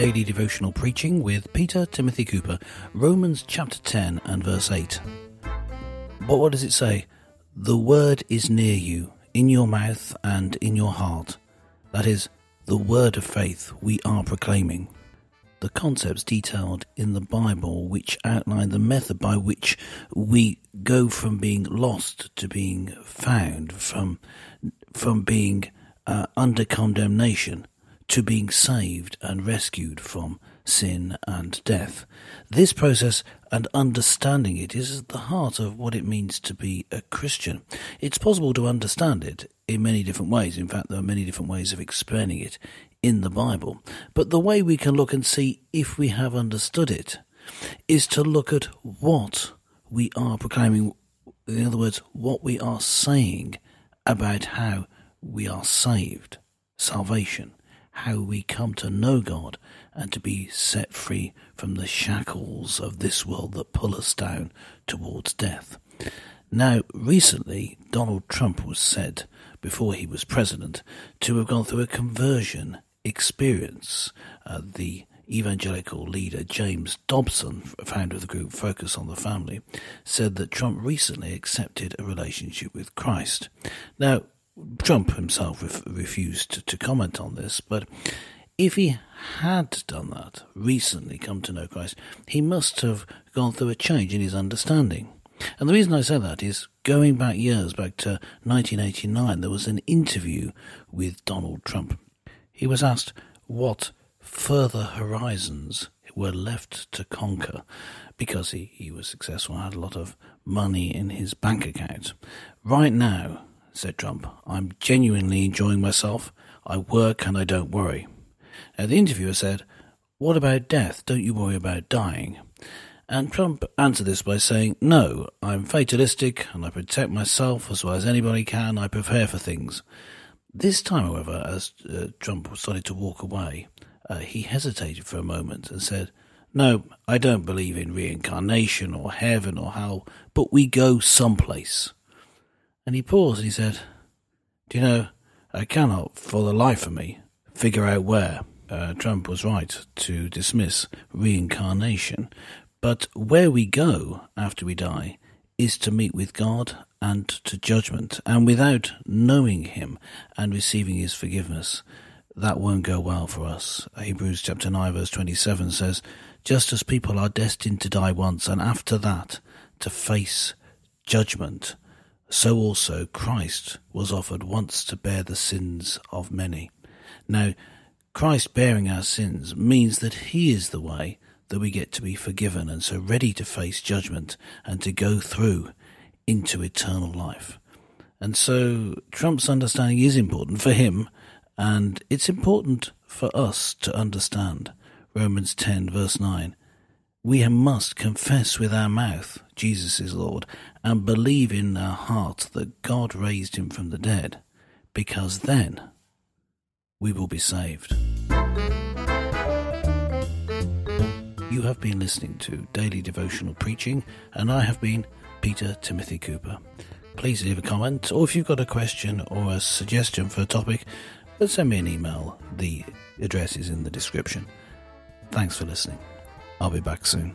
daily devotional preaching with Peter Timothy Cooper, Romans chapter 10 and verse 8. But what does it say? The word is near you, in your mouth and in your heart. That is, the word of faith we are proclaiming. The concepts detailed in the Bible which outline the method by which we go from being lost to being found, from, from being uh, under condemnation to being saved and rescued from sin and death. This process and understanding it is at the heart of what it means to be a Christian. It's possible to understand it in many different ways. In fact, there are many different ways of explaining it in the Bible. But the way we can look and see if we have understood it is to look at what we are proclaiming. In other words, what we are saying about how we are saved, salvation how we come to know God and to be set free from the shackles of this world that pull us down towards death. Now, recently, Donald Trump was said, before he was president, to have gone through a conversion experience. Uh, the evangelical leader James Dobson, founder of the group Focus on the Family, said that Trump recently accepted a relationship with Christ. Now, Trump himself ref- refused to, comment on this, but if he had done that, recently come to know Christ, he must have gone through a change in his understanding. And the reason I say that is going back years, back to 1989, there was an interview with Donald Trump. He was asked what further horizons were left to conquer because he, he was successful, had a lot of money in his bank account. Right now, said Trump. I'm genuinely enjoying myself. I work and I don't worry. Now, the interviewer said, What about death? Don't you worry about dying? And Trump answered this by saying, No, I'm fatalistic and I protect myself as well as anybody can. I prepare for things. This time, however, as uh, Trump started to walk away, uh, he hesitated for a moment and said, No, I don't believe in reincarnation or heaven or hell, but we go someplace. And he paused and he said, Do you know, I cannot, for the life of me, figure out where. Uh, Trump was right to dismiss reincarnation. But where we go after we die is to meet with God and to judgment. And without knowing Him and receiving His forgiveness, that won't go well for us. Hebrews chapter 9 verse 27 says, just as people are destined to die once and after that to face judgment, so also Christ was offered once to bear the sins of many. Now, Christ bearing our sins means that He is the way that we get to be forgiven and so ready to face judgment and to go through into eternal life. And so Trump's understanding is important for him, and it's important for us to understand. Romans 10, verse 9 we must confess with our mouth Jesus is Lord and believe in our heart that God raised him from the dead, because then we will be saved. You have been listening to Daily Devotional Preaching, and I have been Peter Timothy Cooper. Please leave a comment, or if you've got a question or a suggestion for a topic, send me an email. The address is in the description. Thanks for listening. I'll be back soon.